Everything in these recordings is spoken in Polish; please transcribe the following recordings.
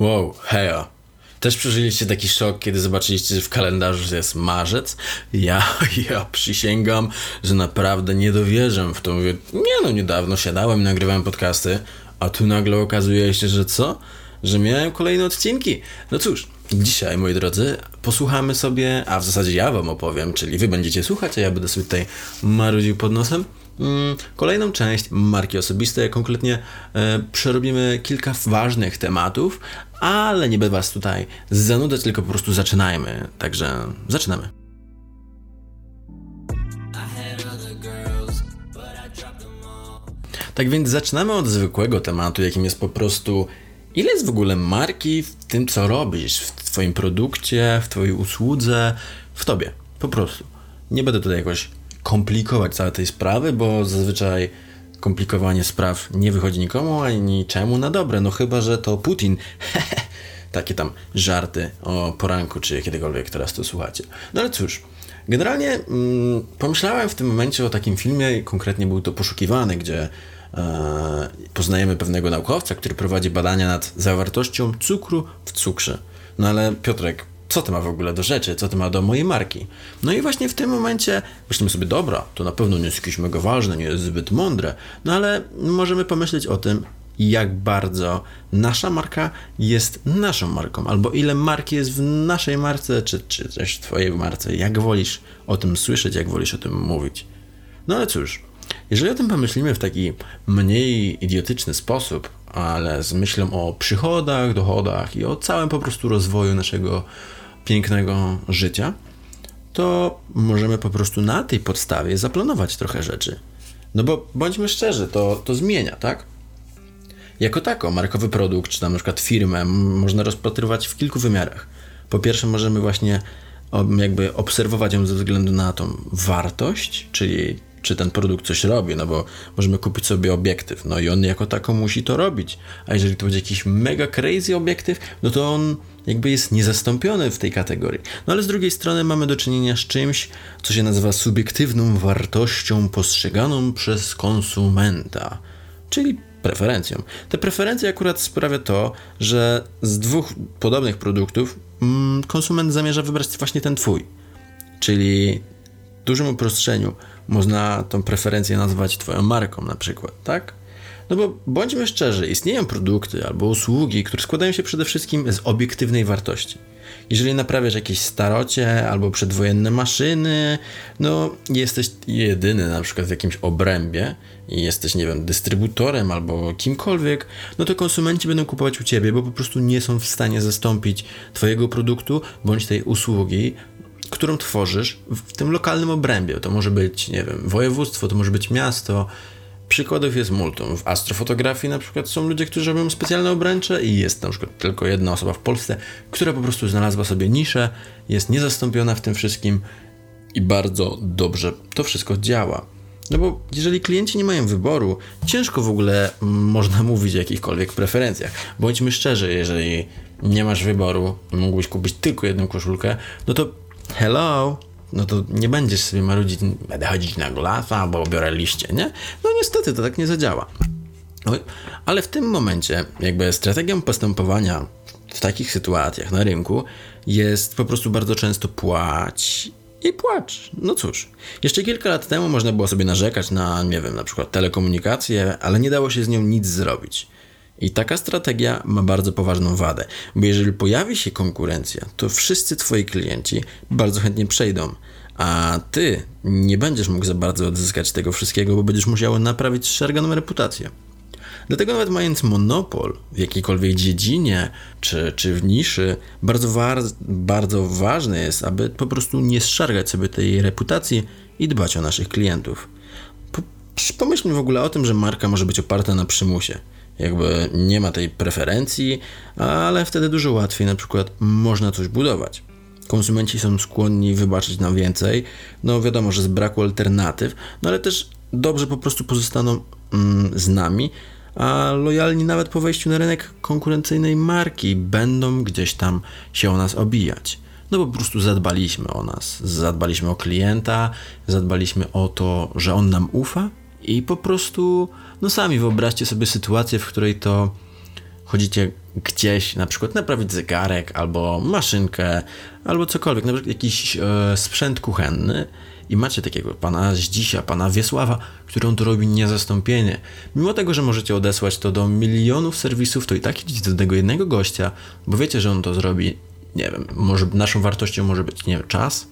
Wow, hejo. Też przeżyliście taki szok, kiedy zobaczyliście, że w kalendarzu jest marzec? Ja, ja przysięgam, że naprawdę nie dowierzę w to. Mówię, nie no, niedawno siadałem nagrywałem podcasty, a tu nagle okazuje się, że co? Że miałem kolejne odcinki. No cóż, dzisiaj, moi drodzy, posłuchamy sobie, a w zasadzie ja wam opowiem, czyli wy będziecie słuchać, a ja będę sobie tutaj marudził pod nosem. Mm, kolejną część marki osobistej, konkretnie e, przerobimy kilka ważnych tematów, ale nie będę was tutaj zanudzać, tylko po prostu zaczynajmy. Także zaczynamy. Tak więc zaczynamy od zwykłego tematu, jakim jest po prostu ile jest w ogóle marki w tym, co robisz, w twoim produkcie, w twojej usłudze, w tobie. Po prostu. Nie będę tutaj jakoś komplikować całej tej sprawy, bo zazwyczaj komplikowanie spraw nie wychodzi nikomu ani niczemu na dobre. No chyba, że to Putin. Takie tam żarty o poranku, czy kiedykolwiek teraz to słuchacie. No ale cóż, generalnie mm, pomyślałem w tym momencie o takim filmie, konkretnie był to Poszukiwany, gdzie e, poznajemy pewnego naukowca, który prowadzi badania nad zawartością cukru w cukrze. No ale Piotrek, co to ma w ogóle do rzeczy, co to ma do mojej marki. No i właśnie w tym momencie myślimy sobie, dobra, to na pewno nie jest jakieś mega ważne, nie jest zbyt mądre, no ale możemy pomyśleć o tym, jak bardzo nasza marka jest naszą marką, albo ile marki jest w naszej marce, czy, czy też w twojej marce, jak wolisz o tym słyszeć, jak wolisz o tym mówić. No ale cóż, jeżeli o tym pomyślimy w taki mniej idiotyczny sposób, ale z myślą o przychodach, dochodach i o całym po prostu rozwoju naszego pięknego życia, to możemy po prostu na tej podstawie zaplanować trochę rzeczy. No bo bądźmy szczerzy, to, to zmienia, tak? Jako tako, markowy produkt, czy tam na przykład firmę, można rozpatrywać w kilku wymiarach. Po pierwsze, możemy właśnie jakby obserwować ją ze względu na tą wartość, czyli czy ten produkt coś robi, no bo możemy kupić sobie obiektyw, no i on jako tako musi to robić. A jeżeli to będzie jakiś mega crazy obiektyw, no to on jakby jest niezastąpiony w tej kategorii. No ale z drugiej strony mamy do czynienia z czymś, co się nazywa subiektywną wartością postrzeganą przez konsumenta, czyli preferencją. Te preferencje akurat sprawia to, że z dwóch podobnych produktów mm, konsument zamierza wybrać właśnie ten twój. Czyli w dużym uproszczeniu można tą preferencję nazwać twoją marką na przykład, tak? No bo bądźmy szczerzy, istnieją produkty albo usługi, które składają się przede wszystkim z obiektywnej wartości. Jeżeli naprawiasz jakieś starocie albo przedwojenne maszyny, no jesteś jedyny na przykład w jakimś obrębie i jesteś, nie wiem, dystrybutorem albo kimkolwiek, no to konsumenci będą kupować u ciebie, bo po prostu nie są w stanie zastąpić twojego produktu bądź tej usługi którą tworzysz w tym lokalnym obrębie. To może być, nie wiem, województwo, to może być miasto. Przykładów jest multum. W astrofotografii na przykład są ludzie, którzy robią specjalne obręcze i jest na przykład tylko jedna osoba w Polsce, która po prostu znalazła sobie niszę, jest niezastąpiona w tym wszystkim i bardzo dobrze to wszystko działa. No bo jeżeli klienci nie mają wyboru, ciężko w ogóle można mówić o jakichkolwiek preferencjach. Bądźmy szczerzy, jeżeli nie masz wyboru, mógłbyś kupić tylko jedną koszulkę, no to hello, no to nie będziesz sobie marudzić, będę chodzić na golasa albo biorę liście, nie? No niestety to tak nie zadziała. Ale w tym momencie, jakby strategią postępowania w takich sytuacjach na rynku jest po prostu bardzo często płać i płacz. No cóż, jeszcze kilka lat temu można było sobie narzekać na, nie wiem, na przykład telekomunikację, ale nie dało się z nią nic zrobić. I taka strategia ma bardzo poważną wadę, bo jeżeli pojawi się konkurencja, to wszyscy twoi klienci bardzo chętnie przejdą, a ty nie będziesz mógł za bardzo odzyskać tego wszystkiego, bo będziesz musiał naprawić szeroką reputację. Dlatego nawet mając monopol w jakiejkolwiek dziedzinie czy, czy w niszy, bardzo, war, bardzo ważne jest, aby po prostu nie zszargać sobie tej reputacji i dbać o naszych klientów. Po, pomyślmy w ogóle o tym, że marka może być oparta na przymusie. Jakby nie ma tej preferencji, ale wtedy dużo łatwiej na przykład można coś budować. Konsumenci są skłonni wybaczyć nam więcej, no wiadomo, że z braku alternatyw, no ale też dobrze po prostu pozostaną mm, z nami, a lojalni nawet po wejściu na rynek konkurencyjnej marki będą gdzieś tam się o nas obijać. No bo po prostu zadbaliśmy o nas, zadbaliśmy o klienta, zadbaliśmy o to, że on nam ufa i po prostu, no sami wyobraźcie sobie sytuację, w której to chodzicie gdzieś, na przykład naprawić zegarek, albo maszynkę, albo cokolwiek, na przykład jakiś e, sprzęt kuchenny i macie takiego pana Zdzisia, pana Wiesława, który on to robi niezastąpienie. Mimo tego, że możecie odesłać to do milionów serwisów, to i tak idziecie do tego jednego gościa, bo wiecie, że on to zrobi, nie wiem, może naszą wartością może być, nie wiem, czas,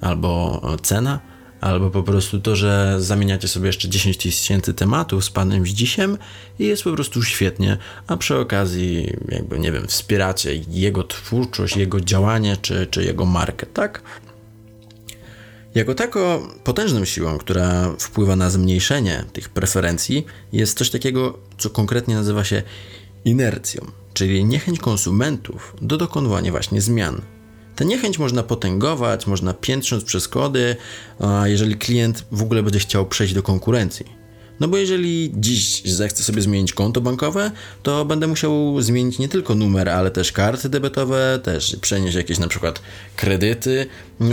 albo cena, albo po prostu to, że zamieniacie sobie jeszcze 10 tysięcy tematów z panem Zdzisiem i jest po prostu świetnie, a przy okazji jakby, nie wiem, wspieracie jego twórczość, jego działanie, czy, czy jego markę, tak? Jako tako potężną siłą, która wpływa na zmniejszenie tych preferencji, jest coś takiego, co konkretnie nazywa się inercją, czyli niechęć konsumentów do dokonywania właśnie zmian. Tę niechęć można potęgować, można piętrząc przeszkody, jeżeli klient w ogóle będzie chciał przejść do konkurencji. No bo jeżeli dziś zechcę sobie zmienić konto bankowe, to będę musiał zmienić nie tylko numer, ale też karty debetowe, też przenieść jakieś na przykład kredyty,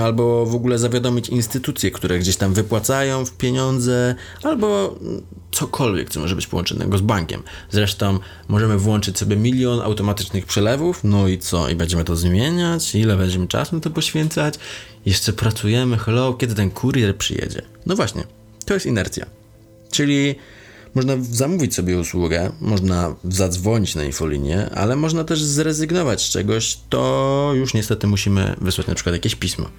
albo w ogóle zawiadomić instytucje, które gdzieś tam wypłacają w pieniądze, albo cokolwiek, co może być połączonego z bankiem. Zresztą możemy włączyć sobie milion automatycznych przelewów, no i co? I będziemy to zmieniać? Ile będziemy czasu na to poświęcać? Jeszcze pracujemy, hello, kiedy ten kurier przyjedzie? No właśnie, to jest inercja. Czyli można zamówić sobie usługę, można zadzwonić na infolinię, ale można też zrezygnować z czegoś, to już niestety musimy wysłać na przykład jakieś pismo.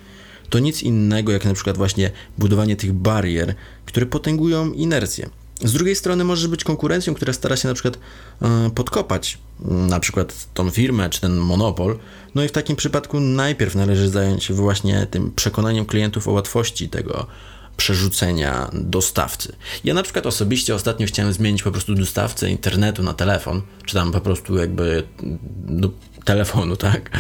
To nic innego jak na przykład właśnie budowanie tych barier, które potęgują inercję. Z drugiej strony może być konkurencją, która stara się na przykład e, podkopać na przykład tą firmę czy ten monopol. No i w takim przypadku najpierw należy zająć się właśnie tym przekonaniem klientów o łatwości tego przerzucenia dostawcy. Ja na przykład osobiście ostatnio chciałem zmienić po prostu dostawcę internetu na telefon, czy tam po prostu jakby do telefonu, tak?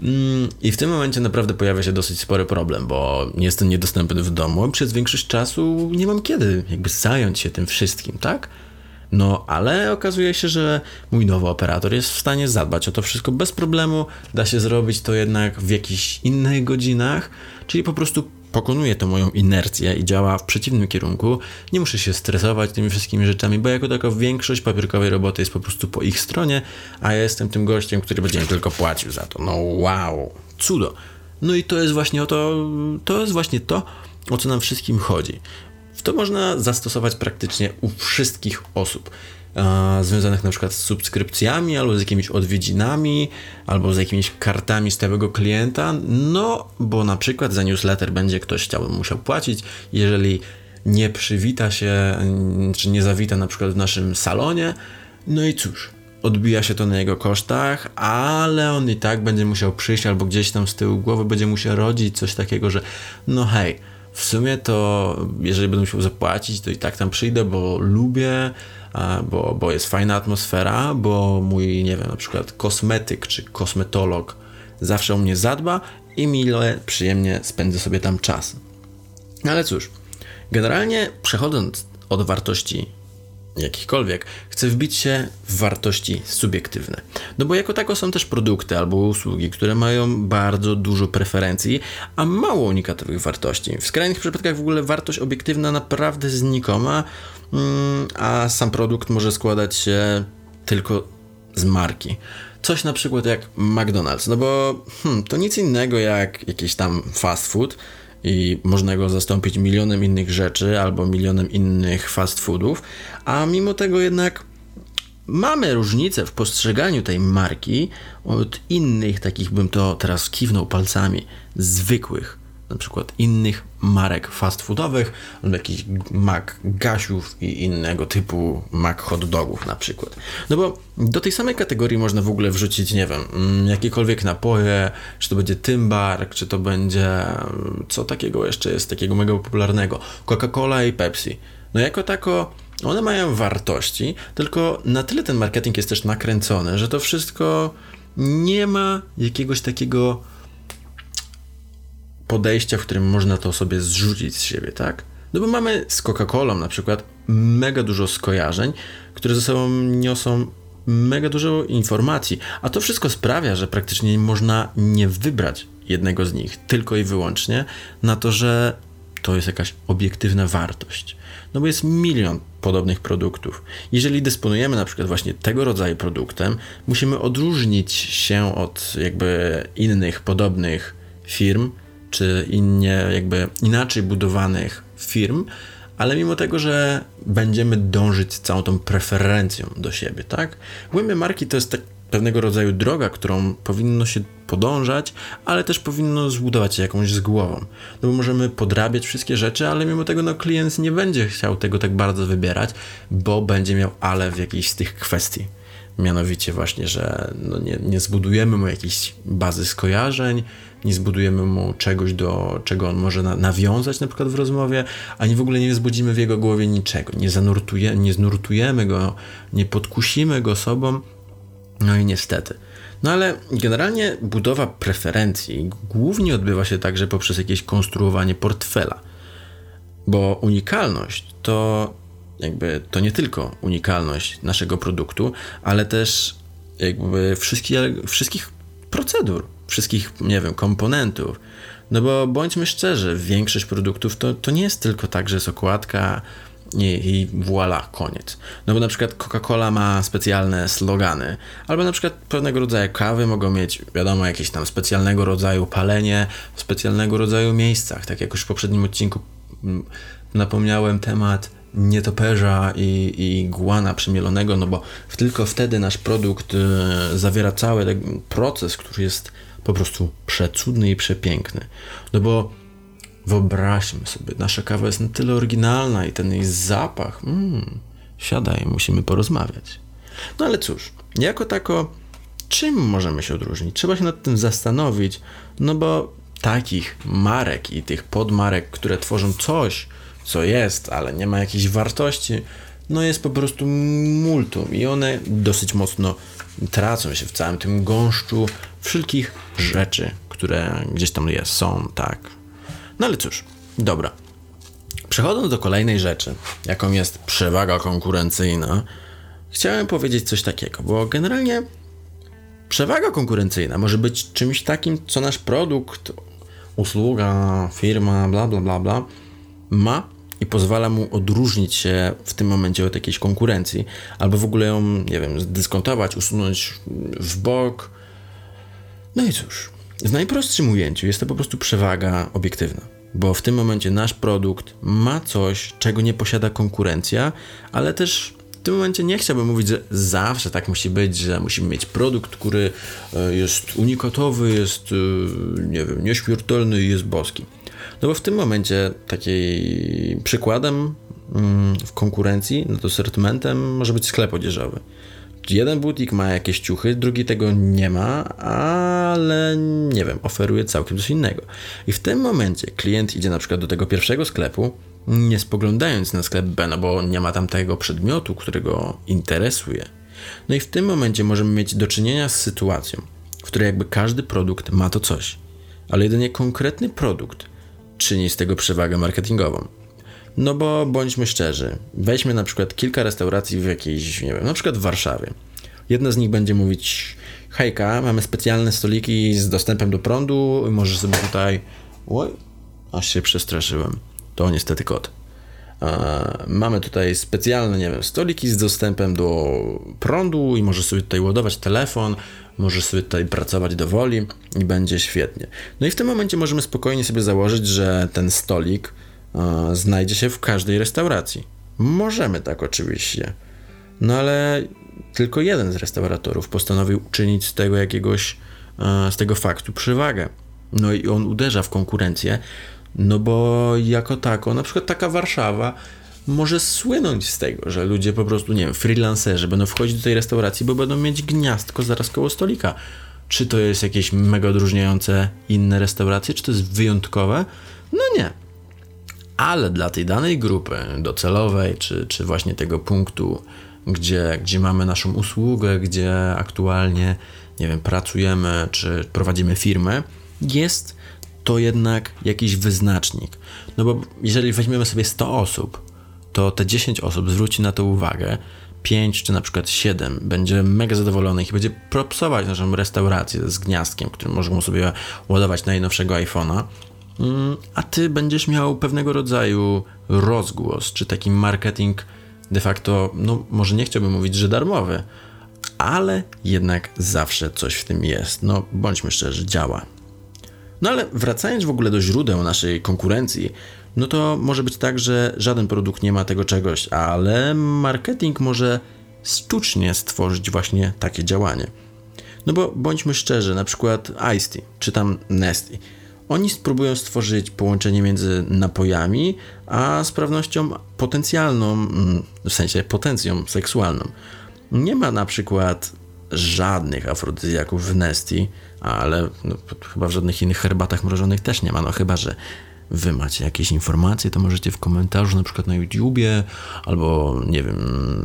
Mm, I w tym momencie naprawdę pojawia się dosyć spory problem, bo jestem niedostępny w domu przez większość czasu nie mam kiedy jakby zająć się tym wszystkim, tak? No, ale okazuje się, że mój nowy operator jest w stanie zadbać o to wszystko bez problemu. Da się zrobić to jednak w jakichś innych godzinach, czyli po prostu pokonuje to moją inercję i działa w przeciwnym kierunku, nie muszę się stresować tymi wszystkimi rzeczami, bo jako taka większość papierkowej roboty jest po prostu po ich stronie, a ja jestem tym gościem, który będzie mi tylko płacił za to. No wow, cudo. No i to jest właśnie o to, to jest właśnie to, o co nam wszystkim chodzi. To można zastosować praktycznie u wszystkich osób związanych na przykład z subskrypcjami, albo z jakimiś odwiedzinami, albo z jakimiś kartami stałego klienta, no bo na przykład za newsletter będzie ktoś chciał, musiał płacić, jeżeli nie przywita się, czy nie zawita na przykład w naszym salonie, no i cóż, odbija się to na jego kosztach, ale on i tak będzie musiał przyjść albo gdzieś tam z tyłu głowy będzie mu się rodzić coś takiego, że no hej, w sumie to jeżeli będę musiał zapłacić, to i tak tam przyjdę, bo lubię, bo, bo jest fajna atmosfera, bo mój, nie wiem, na przykład kosmetyk czy kosmetolog zawsze o mnie zadba i mile, przyjemnie spędzę sobie tam czas. Ale cóż, Generalnie przechodząc od wartości jakichkolwiek, chcę wbić się w wartości subiektywne. No bo jako tako są też produkty albo usługi, które mają bardzo dużo preferencji, a mało unikatowych wartości. W skrajnych przypadkach w ogóle wartość obiektywna naprawdę znikoma, mm, a sam produkt może składać się tylko z marki. Coś na przykład jak McDonald's, no bo hmm, to nic innego jak jakiś tam fast food, i można go zastąpić milionem innych rzeczy albo milionem innych fast foodów, a mimo tego jednak mamy różnicę w postrzeganiu tej marki od innych, takich bym to teraz kiwnął palcami, zwykłych na przykład innych marek fast foodowych, albo jakichś Mac Gasiów i innego typu Mac hot dogów na przykład. No bo do tej samej kategorii można w ogóle wrzucić, nie wiem, mm, jakiekolwiek napoje, czy to będzie Tymbark, czy to będzie, mm, co takiego jeszcze jest, takiego mega popularnego, Coca-Cola i Pepsi. No jako tako one mają wartości, tylko na tyle ten marketing jest też nakręcony, że to wszystko nie ma jakiegoś takiego podejścia, w którym można to sobie zrzucić z siebie, tak? No bo mamy z Coca-Colą na przykład mega dużo skojarzeń, które ze sobą niosą mega dużo informacji, a to wszystko sprawia, że praktycznie można nie wybrać jednego z nich tylko i wyłącznie na to, że to jest jakaś obiektywna wartość. No bo jest milion podobnych produktów. Jeżeli dysponujemy na przykład właśnie tego rodzaju produktem, musimy odróżnić się od jakby innych podobnych firm, czy innie, jakby inaczej budowanych firm, ale mimo tego, że będziemy dążyć całą tą preferencją do siebie, tak? Głębia marki to jest tak pewnego rodzaju droga, którą powinno się podążać, ale też powinno zbudować się jakąś z głową. No bo możemy podrabiać wszystkie rzeczy, ale mimo tego no, klient nie będzie chciał tego tak bardzo wybierać, bo będzie miał ale w jakiejś z tych kwestii. Mianowicie właśnie, że no nie, nie zbudujemy mu jakiejś bazy skojarzeń, nie zbudujemy mu czegoś, do czego on może na, nawiązać na przykład w rozmowie, ani w ogóle nie wzbudzimy w jego głowie niczego. Nie, zanurtuje, nie znurtujemy go, nie podkusimy go sobą. No i niestety. No ale generalnie budowa preferencji głównie odbywa się także poprzez jakieś konstruowanie portfela. Bo unikalność to jakby to nie tylko unikalność naszego produktu, ale też jakby wszystkich, wszystkich procedur, wszystkich, nie wiem, komponentów. No bo bądźmy szczerzy, większość produktów to, to nie jest tylko tak, że jest okładka i, i voilà, koniec. No bo na przykład Coca-Cola ma specjalne slogany, albo na przykład pewnego rodzaju kawy mogą mieć, wiadomo, jakieś tam specjalnego rodzaju palenie w specjalnego rodzaju miejscach. Tak jak już w poprzednim odcinku mm, napomniałem temat nietoperza i, i guana przemielonego, no bo tylko wtedy nasz produkt y, zawiera cały proces, który jest po prostu przecudny i przepiękny. No bo wyobraźmy sobie, nasza kawa jest na tyle oryginalna i ten jej zapach, mm, siadaj, musimy porozmawiać. No ale cóż, jako tako, czym możemy się odróżnić? Trzeba się nad tym zastanowić, no bo takich marek i tych podmarek, które tworzą coś, co jest, ale nie ma jakiejś wartości, no jest po prostu multum i one dosyć mocno tracą się w całym tym gąszczu wszelkich rzeczy, które gdzieś tam jest, są, tak. No ale cóż, dobra. Przechodząc do kolejnej rzeczy, jaką jest przewaga konkurencyjna, chciałem powiedzieć coś takiego, bo generalnie przewaga konkurencyjna może być czymś takim, co nasz produkt, usługa, firma, bla bla bla bla ma i pozwala mu odróżnić się w tym momencie od jakiejś konkurencji, albo w ogóle ją, nie wiem, zdyskontować, usunąć w bok. No i cóż, w najprostszym ujęciu jest to po prostu przewaga obiektywna, bo w tym momencie nasz produkt ma coś, czego nie posiada konkurencja, ale też w tym momencie nie chciałbym mówić, że zawsze tak musi być, że musimy mieć produkt, który e, jest unikatowy, jest, e, nie wiem, nieśmiertelny i jest boski. No bo w tym momencie takiej przykładem mm, w konkurencji, no to sortymentem może być sklep odzieżowy. Jeden butik ma jakieś ciuchy, drugi tego nie ma, ale nie wiem, oferuje całkiem coś innego. I w tym momencie klient idzie na przykład do tego pierwszego sklepu, nie spoglądając na sklep B, no bo nie ma tam tego przedmiotu, którego interesuje. No i w tym momencie możemy mieć do czynienia z sytuacją, w której jakby każdy produkt ma to coś, ale jedynie konkretny produkt czyni z tego przewagę marketingową. No bo bądźmy szczerzy, weźmy na przykład kilka restauracji w jakiejś, nie wiem, na przykład w Warszawie. Jedna z nich będzie mówić, hejka, mamy specjalne stoliki z dostępem do prądu, możesz sobie tutaj... Oj, aż się przestraszyłem. To niestety kot. Mamy tutaj specjalne, nie wiem, stoliki z dostępem do prądu i możesz sobie tutaj ładować telefon, możesz sobie tutaj pracować do woli i będzie świetnie. No i w tym momencie możemy spokojnie sobie założyć, że ten stolik znajdzie się w każdej restauracji. Możemy tak oczywiście. No ale tylko jeden z restauratorów postanowił uczynić z tego jakiegoś, z tego faktu przewagę. No i on uderza w konkurencję, no bo jako tako, na przykład taka Warszawa może słynąć z tego, że ludzie po prostu, nie wiem, freelancerzy będą wchodzić do tej restauracji, bo będą mieć gniazdko zaraz koło stolika. Czy to jest jakieś mega odróżniające inne restauracje, czy to jest wyjątkowe? No nie. Ale dla tej danej grupy docelowej, czy, czy właśnie tego punktu, gdzie, gdzie mamy naszą usługę, gdzie aktualnie, nie wiem, pracujemy, czy prowadzimy firmę, jest to jednak jakiś wyznacznik. No bo jeżeli weźmiemy sobie 100 osób, to te 10 osób zwróci na to uwagę, 5 czy na przykład 7 będzie mega zadowolonych i będzie propsować naszą restaurację z gniazdkiem, którym możemy sobie ładować najnowszego iPhone'a, a ty będziesz miał pewnego rodzaju rozgłos, czy taki marketing de facto, no może nie chciałbym mówić, że darmowy, ale jednak zawsze coś w tym jest. No bądźmy szczerzy, działa. No ale wracając w ogóle do źródeł naszej konkurencji, no to może być tak, że żaden produkt nie ma tego czegoś, ale marketing może sztucznie stworzyć właśnie takie działanie. No bo bądźmy szczerzy, na przykład Ice czy tam Nesty. Oni spróbują stworzyć połączenie między napojami a sprawnością potencjalną, mm, w sensie potencją seksualną. Nie ma na przykład żadnych afrodyzjaków w Nesty, ale no, chyba w żadnych innych herbatach mrożonych też nie ma, no chyba, że wy macie jakieś informacje, to możecie w komentarzu na przykład na YouTubie, albo nie wiem,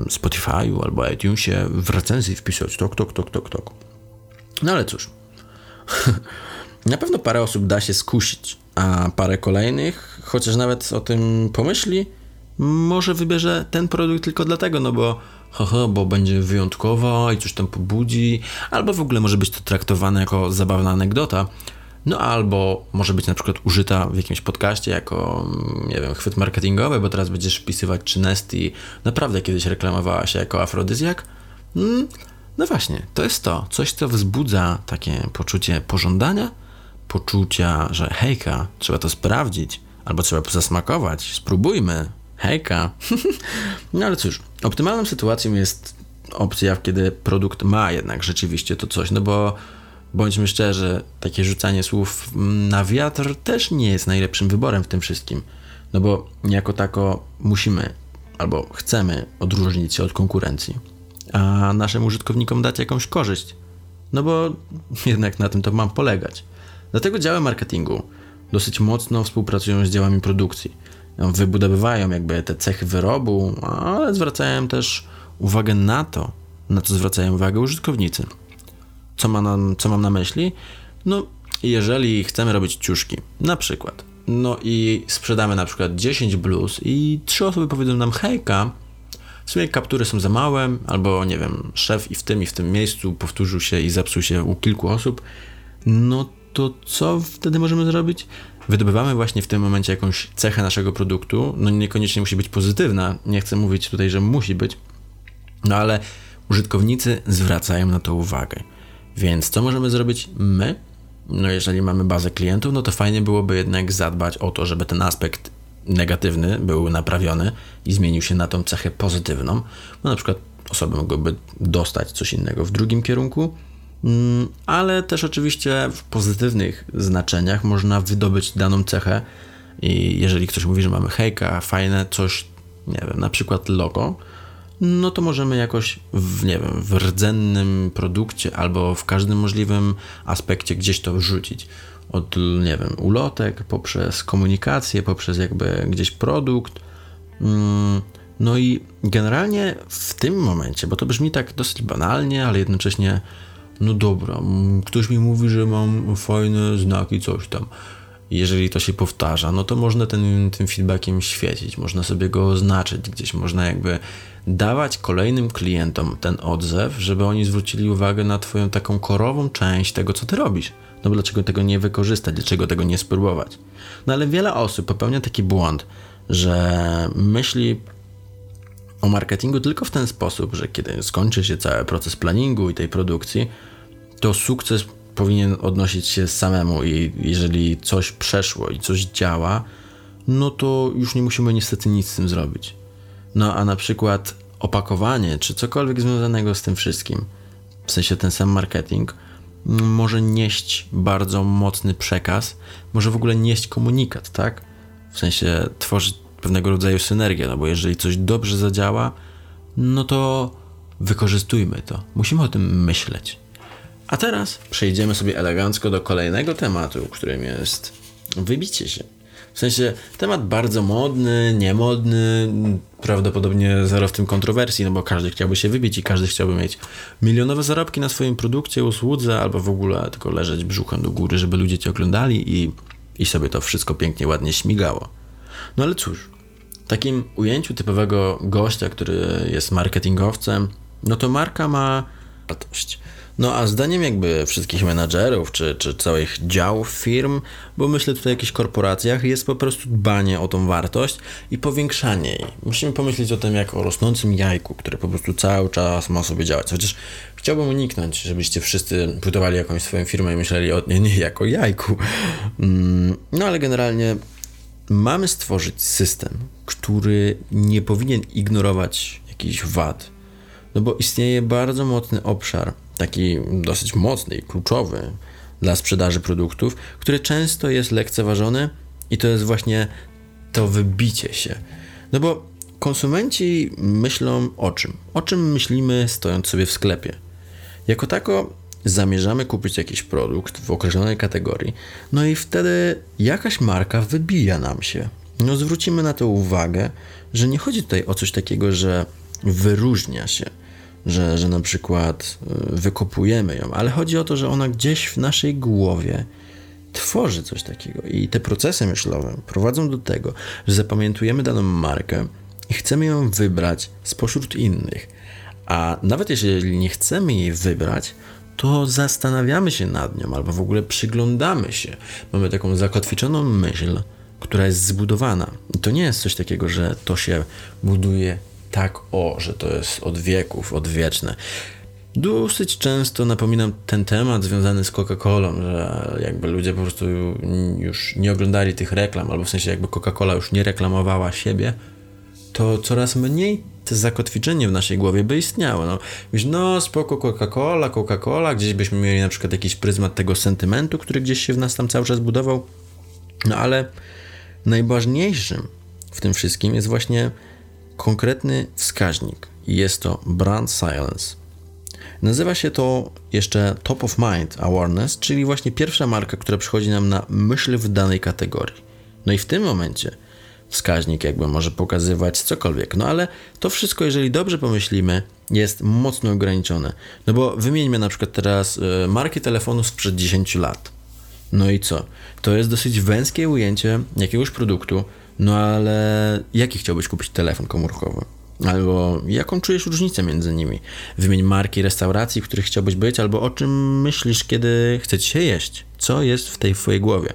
Spotify'u, albo iTunesie w recenzji wpisać tok, tok, tok, tok, tok. No ale cóż, na pewno parę osób da się skusić, a parę kolejnych, chociaż nawet o tym pomyśli, może wybierze ten produkt tylko dlatego, no bo haha, bo będzie wyjątkowa i coś tam pobudzi, albo w ogóle może być to traktowane jako zabawna anegdota, no albo może być na przykład użyta w jakimś podcaście jako, nie wiem, chwyt marketingowy, bo teraz będziesz wpisywać, czy Nesty naprawdę kiedyś reklamowała się jako afrodyzjak. Mm, no właśnie, to jest to. Coś, co wzbudza takie poczucie pożądania, poczucia, że hejka, trzeba to sprawdzić, albo trzeba zasmakować, spróbujmy, hejka. no ale cóż, optymalną sytuacją jest opcja, kiedy produkt ma jednak rzeczywiście to coś, no bo bądźmy szczerzy, takie rzucanie słów na wiatr też nie jest najlepszym wyborem w tym wszystkim. No bo jako tako musimy albo chcemy odróżnić się od konkurencji, a naszym użytkownikom dać jakąś korzyść. No bo jednak na tym to mam polegać. Dlatego działy marketingu dosyć mocno współpracują z działami produkcji. Wybudowywają jakby te cechy wyrobu, ale zwracają też uwagę na to, na co zwracają uwagę użytkownicy. Co, ma nam, co mam na myśli? No, jeżeli chcemy robić ciuszki, na przykład, no i sprzedamy na przykład 10 bluz i trzy osoby powiedzą nam hejka, w sumie kaptury są za małe, albo nie wiem, szef i w tym i w tym miejscu powtórzył się i zepsuł się u kilku osób, no to co wtedy możemy zrobić? Wydobywamy właśnie w tym momencie jakąś cechę naszego produktu, no niekoniecznie musi być pozytywna, nie chcę mówić tutaj, że musi być, no ale użytkownicy zwracają na to uwagę. Więc co możemy zrobić my? No jeżeli mamy bazę klientów, no to fajnie byłoby jednak zadbać o to, żeby ten aspekt negatywny był naprawiony i zmienił się na tą cechę pozytywną. No na przykład osoby mogłyby dostać coś innego w drugim kierunku, ale też oczywiście w pozytywnych znaczeniach można wydobyć daną cechę i jeżeli ktoś mówi, że mamy hejka, fajne coś, nie wiem, na przykład logo, no to możemy jakoś w, nie wiem, w rdzennym produkcie albo w każdym możliwym aspekcie gdzieś to wrzucić. Od, nie wiem, ulotek, poprzez komunikację, poprzez jakby gdzieś produkt. Mm, no i generalnie w tym momencie, bo to brzmi tak dosyć banalnie, ale jednocześnie, no dobra, ktoś mi mówi, że mam fajne znaki, coś tam. jeżeli to się powtarza, no to można ten, tym feedbackiem świecić, można sobie go oznaczyć gdzieś, można jakby dawać kolejnym klientom ten odzew, żeby oni zwrócili uwagę na Twoją taką korową część tego, co Ty robisz. No bo dlaczego tego nie wykorzystać, dlaczego tego nie spróbować? No ale wiele osób popełnia taki błąd, że myśli o marketingu tylko w ten sposób, że kiedy skończy się cały proces planningu i tej produkcji, to sukces powinien odnosić się samemu i jeżeli coś przeszło i coś działa, no to już nie musimy niestety nic z tym zrobić. No a na przykład opakowanie, czy cokolwiek związanego z tym wszystkim, w sensie ten sam marketing, może nieść bardzo mocny przekaz, może w ogóle nieść komunikat, tak? W sensie tworzyć pewnego rodzaju synergię, no bo jeżeli coś dobrze zadziała, no to wykorzystujmy to. Musimy o tym myśleć. A teraz przejdziemy sobie elegancko do kolejnego tematu, którym jest wybicie się. W sensie temat bardzo modny, niemodny, prawdopodobnie zero w tym kontrowersji, no bo każdy chciałby się wybić i każdy chciałby mieć milionowe zarobki na swoim produkcie, usłudze, albo w ogóle tylko leżeć brzuchem do góry, żeby ludzie cię oglądali i, i sobie to wszystko pięknie, ładnie śmigało. No ale cóż, w takim ujęciu typowego gościa, który jest marketingowcem, no to marka ma wartość. No a zdaniem jakby wszystkich menadżerów, czy, czy całych działów firm, bo myślę tutaj o jakichś korporacjach, jest po prostu dbanie o tą wartość i powiększanie jej. Musimy pomyśleć o tym jak o rosnącym jajku, które po prostu cały czas ma sobie działać. Chociaż chciałbym uniknąć, żebyście wszyscy budowali jakąś swoją firmę i myśleli o niej nie jako jajku. Mm, no ale generalnie mamy stworzyć system, który nie powinien ignorować jakichś wad. No bo istnieje bardzo mocny obszar taki dosyć mocny i kluczowy dla sprzedaży produktów, który często jest lekceważony i to jest właśnie to wybicie się. No bo konsumenci myślą o czym? O czym myślimy stojąc sobie w sklepie? Jako tako zamierzamy kupić jakiś produkt w określonej kategorii, no i wtedy jakaś marka wybija nam się. No zwrócimy na to uwagę, że nie chodzi tutaj o coś takiego, że wyróżnia się, że, że na przykład y, wykopujemy ją, ale chodzi o to, że ona gdzieś w naszej głowie tworzy coś takiego i te procesy myślowe prowadzą do tego, że zapamiętujemy daną markę i chcemy ją wybrać spośród innych. A nawet jeżeli nie chcemy jej wybrać, to zastanawiamy się nad nią albo w ogóle przyglądamy się. Mamy taką zakotwiczoną myśl, która jest zbudowana. I to nie jest coś takiego, że to się buduje tak o, że to jest od wieków, odwieczne. Dosyć często napominam ten temat związany z Coca-Colą, że jakby ludzie po prostu już nie oglądali tych reklam, albo w sensie jakby Coca-Cola już nie reklamowała siebie, to coraz mniej to zakotwiczenie w naszej głowie by istniało. No, wiesz, no spoko Coca-Cola, Coca-Cola, gdzieś byśmy mieli na przykład jakiś pryzmat tego sentymentu, który gdzieś się w nas tam cały czas budował, no ale najważniejszym w tym wszystkim jest właśnie konkretny wskaźnik. Jest to brand silence. Nazywa się to jeszcze top of mind awareness, czyli właśnie pierwsza marka, która przychodzi nam na myśl w danej kategorii. No i w tym momencie wskaźnik jakby może pokazywać cokolwiek. No ale to wszystko, jeżeli dobrze pomyślimy, jest mocno ograniczone. No bo wymieńmy na przykład teraz y, marki telefonów sprzed 10 lat. No i co? To jest dosyć węskie ujęcie jakiegoś produktu, no ale jaki chciałbyś kupić telefon komórkowy? Albo jaką czujesz różnicę między nimi? Wymień marki restauracji, w których chciałbyś być, albo o czym myślisz, kiedy chcecie się jeść? Co jest w tej twojej głowie?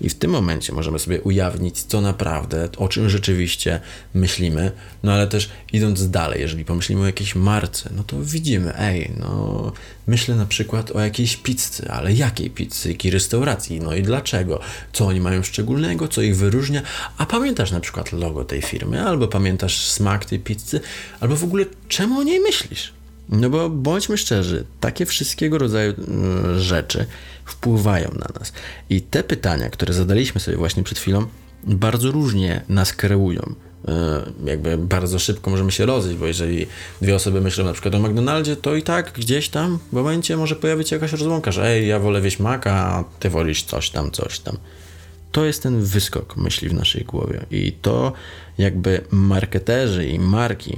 I w tym momencie możemy sobie ujawnić, co naprawdę, o czym rzeczywiście myślimy, no ale też idąc dalej, jeżeli pomyślimy o jakiejś marce, no to widzimy, ej, no myślę na przykład o jakiejś pizzy, ale jakiej pizzy, jakiej restauracji, no i dlaczego, co oni mają szczególnego, co ich wyróżnia, a pamiętasz na przykład logo tej firmy, albo pamiętasz smak tej pizzy, albo w ogóle czemu o niej myślisz? No bo bądźmy szczerzy, takie wszystkiego rodzaju mm, rzeczy wpływają na nas. I te pytania, które zadaliśmy sobie właśnie przed chwilą, bardzo różnie nas kreują. E, jakby bardzo szybko możemy się rozejść, bo jeżeli dwie osoby myślą na przykład o McDonaldzie, to i tak gdzieś tam w momencie może pojawić się jakaś rozłąka, że ej, ja wolę wieśmaka, a ty wolisz coś tam, coś tam. To jest ten wyskok myśli w naszej głowie i to jakby marketerzy i marki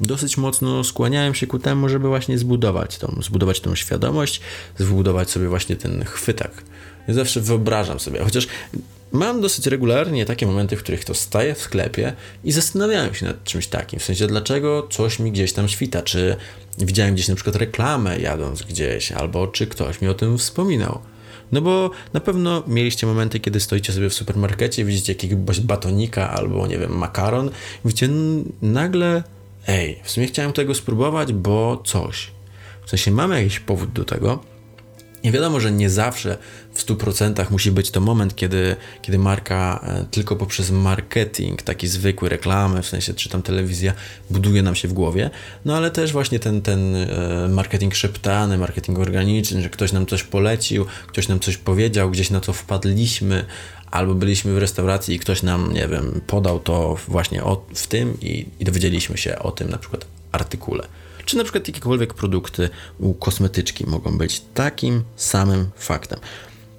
dosyć mocno skłaniałem się ku temu, żeby właśnie zbudować tą, zbudować tą świadomość, zbudować sobie właśnie ten chwytak Ja zawsze wyobrażam sobie, chociaż mam dosyć regularnie takie momenty, w których to staję w sklepie i zastanawiałem się nad czymś takim. W sensie, dlaczego coś mi gdzieś tam świta. Czy widziałem gdzieś na przykład reklamę jadąc gdzieś, albo czy ktoś mi o tym wspominał. No bo na pewno mieliście momenty, kiedy stoicie sobie w supermarkecie, widzicie jakiegoś batonika albo, nie wiem, makaron, widzicie nagle, ej, w sumie chciałem tego spróbować, bo coś. W sensie mamy jakiś powód do tego, i wiadomo, że nie zawsze w 100% musi być to moment, kiedy, kiedy marka e, tylko poprzez marketing, taki zwykły, reklamy, w sensie czy tam telewizja, buduje nam się w głowie, no ale też właśnie ten, ten e, marketing szeptany, marketing organiczny, że ktoś nam coś polecił, ktoś nam coś powiedział, gdzieś na co wpadliśmy, albo byliśmy w restauracji i ktoś nam, nie wiem, podał to właśnie o, w tym i, i dowiedzieliśmy się o tym na przykład artykule czy na przykład jakiekolwiek produkty u kosmetyczki mogą być takim samym faktem.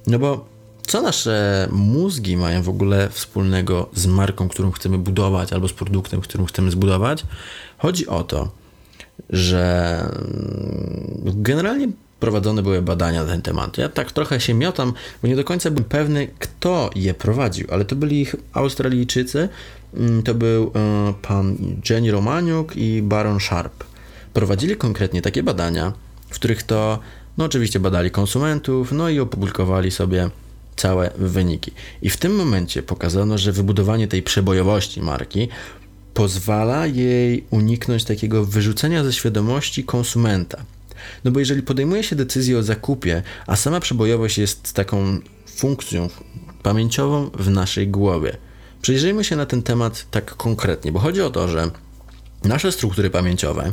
No bo co nasze mózgi mają w ogóle wspólnego z marką, którą chcemy budować, albo z produktem, którym chcemy zbudować? Chodzi o to, że generalnie prowadzone były badania na ten temat. Ja tak trochę się miotam, bo nie do końca byłem pewny, kto je prowadził, ale to byli Australijczycy, mm, to był e, pan Jenny Romaniuk i Baron Sharp prowadzili konkretnie takie badania, w których to, no oczywiście badali konsumentów, no i opublikowali sobie całe wyniki. I w tym momencie pokazano, że wybudowanie tej przebojowości marki pozwala jej uniknąć takiego wyrzucenia ze świadomości konsumenta. No bo jeżeli podejmuje się decyzję o zakupie, a sama przebojowość jest taką funkcją pamięciową w naszej głowie. Przyjrzyjmy się na ten temat tak konkretnie, bo chodzi o to, że nasze struktury pamięciowe,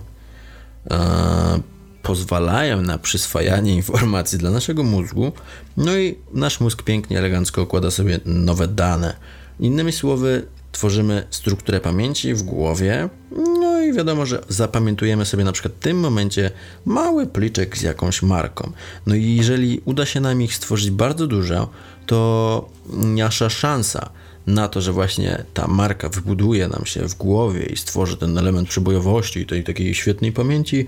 e, pozwalają na przyswajanie informacji dla naszego mózgu, no i nasz mózg pięknie, elegancko układa sobie nowe dane. Innymi słowy, tworzymy strukturę pamięci w głowie, no i wiadomo, że zapamiętujemy sobie na przykład w tym momencie mały pliczek z jakąś marką. No i jeżeli uda się nam ich stworzyć bardzo dużo, to nasza szansa na to, że właśnie ta marka wybuduje nam się w głowie i stworzy ten element przebojowości i tej takiej świetnej pamięci,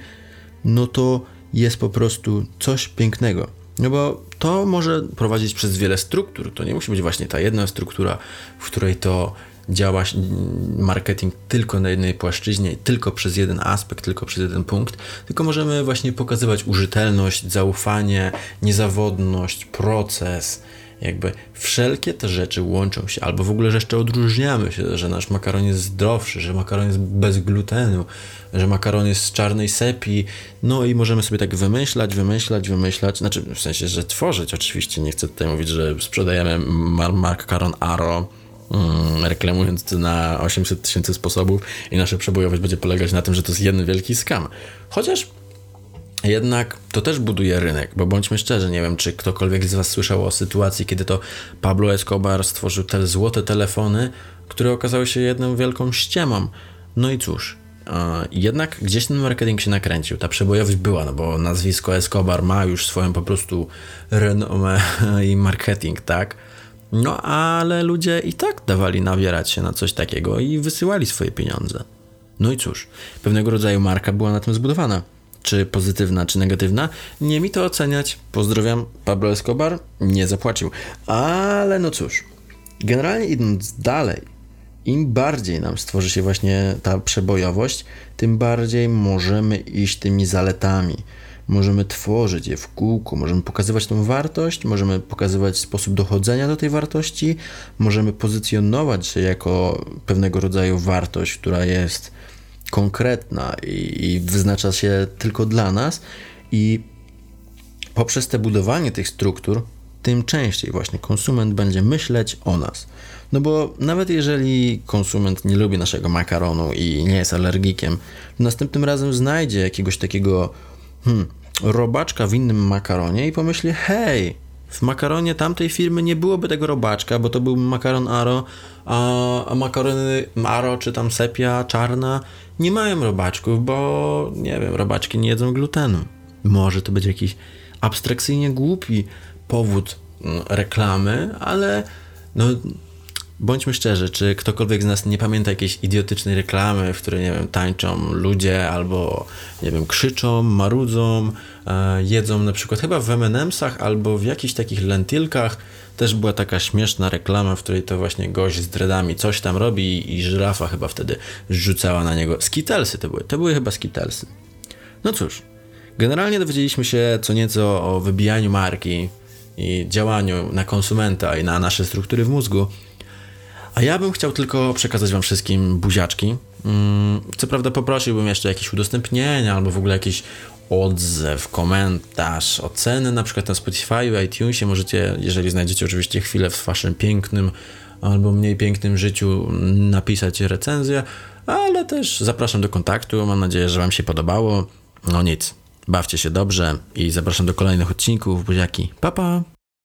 no to jest po prostu coś pięknego. No bo to może prowadzić przez wiele struktur. To nie musi być właśnie ta jedna struktura, w której to działa marketing tylko na jednej płaszczyźnie, tylko przez jeden aspekt, tylko przez jeden punkt, tylko możemy właśnie pokazywać użytelność, zaufanie, niezawodność, proces, jakby wszelkie te rzeczy łączą się, albo w ogóle jeszcze odróżniamy się, że nasz makaron jest zdrowszy, że makaron jest bez glutenu, że makaron jest z czarnej sepi, no i możemy sobie tak wymyślać, wymyślać, wymyślać, znaczy w sensie, że tworzyć oczywiście, nie chcę tutaj mówić, że sprzedajemy makaron Aro, mm, reklamując to na 800 tysięcy sposobów i nasza przebojowość będzie polegać na tym, że to jest jeden wielki skam. Chociaż jednak to też buduje rynek, bo bądźmy szczerzy, nie wiem, czy ktokolwiek z Was słyszał o sytuacji, kiedy to Pablo Escobar stworzył te złote telefony, które okazały się jedną wielką ściemą. No i cóż, jednak gdzieś ten marketing się nakręcił, ta przebojowość była, no bo nazwisko Escobar ma już swoją po prostu renomę i marketing, tak? No ale ludzie i tak dawali nawierać się na coś takiego i wysyłali swoje pieniądze. No i cóż, pewnego rodzaju marka była na tym zbudowana czy pozytywna, czy negatywna. Nie mi to oceniać. Pozdrawiam, Pablo Escobar nie zapłacił. Ale no cóż, generalnie idąc dalej, im bardziej nam stworzy się właśnie ta przebojowość, tym bardziej możemy iść tymi zaletami. Możemy tworzyć je w kółku, możemy pokazywać tą wartość, możemy pokazywać sposób dochodzenia do tej wartości, możemy pozycjonować się jako pewnego rodzaju wartość, która jest konkretna i, i wyznacza się tylko dla nas i poprzez te budowanie tych struktur, tym częściej właśnie konsument będzie myśleć o nas. No bo nawet jeżeli konsument nie lubi naszego makaronu i nie jest alergikiem, następnym razem znajdzie jakiegoś takiego hmm, robaczka w innym makaronie i pomyśli: hej, w makaronie tamtej firmy nie byłoby tego robaczka, bo to był makaron Aro, a, makarony Aro czy tam sepia czarna nie mają robaczków, bo nie wiem, robaczki nie jedzą glutenu. Może to być jakiś abstrakcyjnie głupi powód no, reklamy, ale no, bądźmy szczerzy, czy ktokolwiek z nas nie pamięta jakiejś idiotycznej reklamy, w której, nie wiem, tańczą ludzie albo, nie wiem, krzyczą, marudzą, e, jedzą na przykład chyba w M&M'sach albo w jakichś takich lentylkach też była taka śmieszna reklama, w której to właśnie gość z dreadami coś tam robi i żyrafa chyba wtedy rzucała na niego. Skitelsy to były, to były chyba skitelsy. No cóż, generalnie dowiedzieliśmy się co nieco o wybijaniu marki i działaniu na konsumenta i na nasze struktury w mózgu, a ja bym chciał tylko przekazać Wam wszystkim buziaczki. Mm, co prawda poprosiłbym jeszcze jakieś udostępnienia albo w ogóle jakiś odzew, komentarz, oceny na przykład na Spotify, iTunesie. Możecie, jeżeli znajdziecie oczywiście chwilę w Waszym pięknym albo mniej pięknym życiu, napisać recenzję, ale też zapraszam do kontaktu. Mam nadzieję, że Wam się podobało. No nic, bawcie się dobrze i zapraszam do kolejnych odcinków. Buziaki, pa pa!